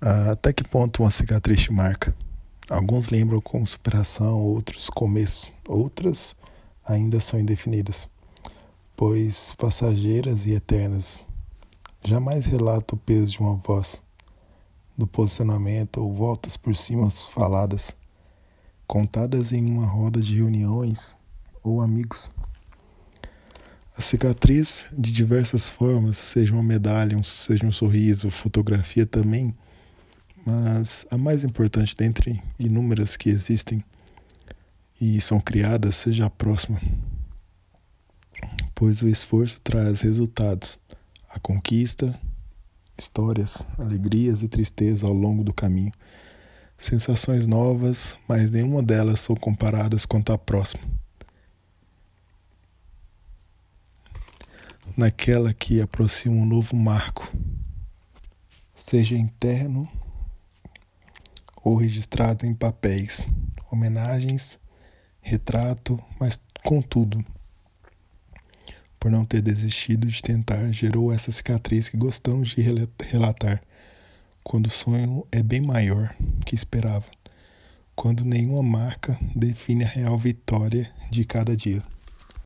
Até que ponto uma cicatriz te marca? Alguns lembram como superação, outros começo, outras ainda são indefinidas, pois passageiras e eternas. Jamais relata o peso de uma voz, do posicionamento ou voltas por cima faladas, contadas em uma roda de reuniões ou amigos. A cicatriz, de diversas formas, seja uma medalha, seja um sorriso, fotografia também mas a mais importante dentre inúmeras que existem e são criadas seja a próxima, pois o esforço traz resultados, a conquista, histórias, alegrias e tristezas ao longo do caminho, sensações novas, mas nenhuma delas são comparadas quanto à próxima. Naquela que aproxima um novo marco, seja interno ou registrados em papéis, homenagens, retrato, mas contudo, por não ter desistido de tentar, gerou essa cicatriz que gostamos de relatar, quando o sonho é bem maior que esperava, quando nenhuma marca define a real vitória de cada dia.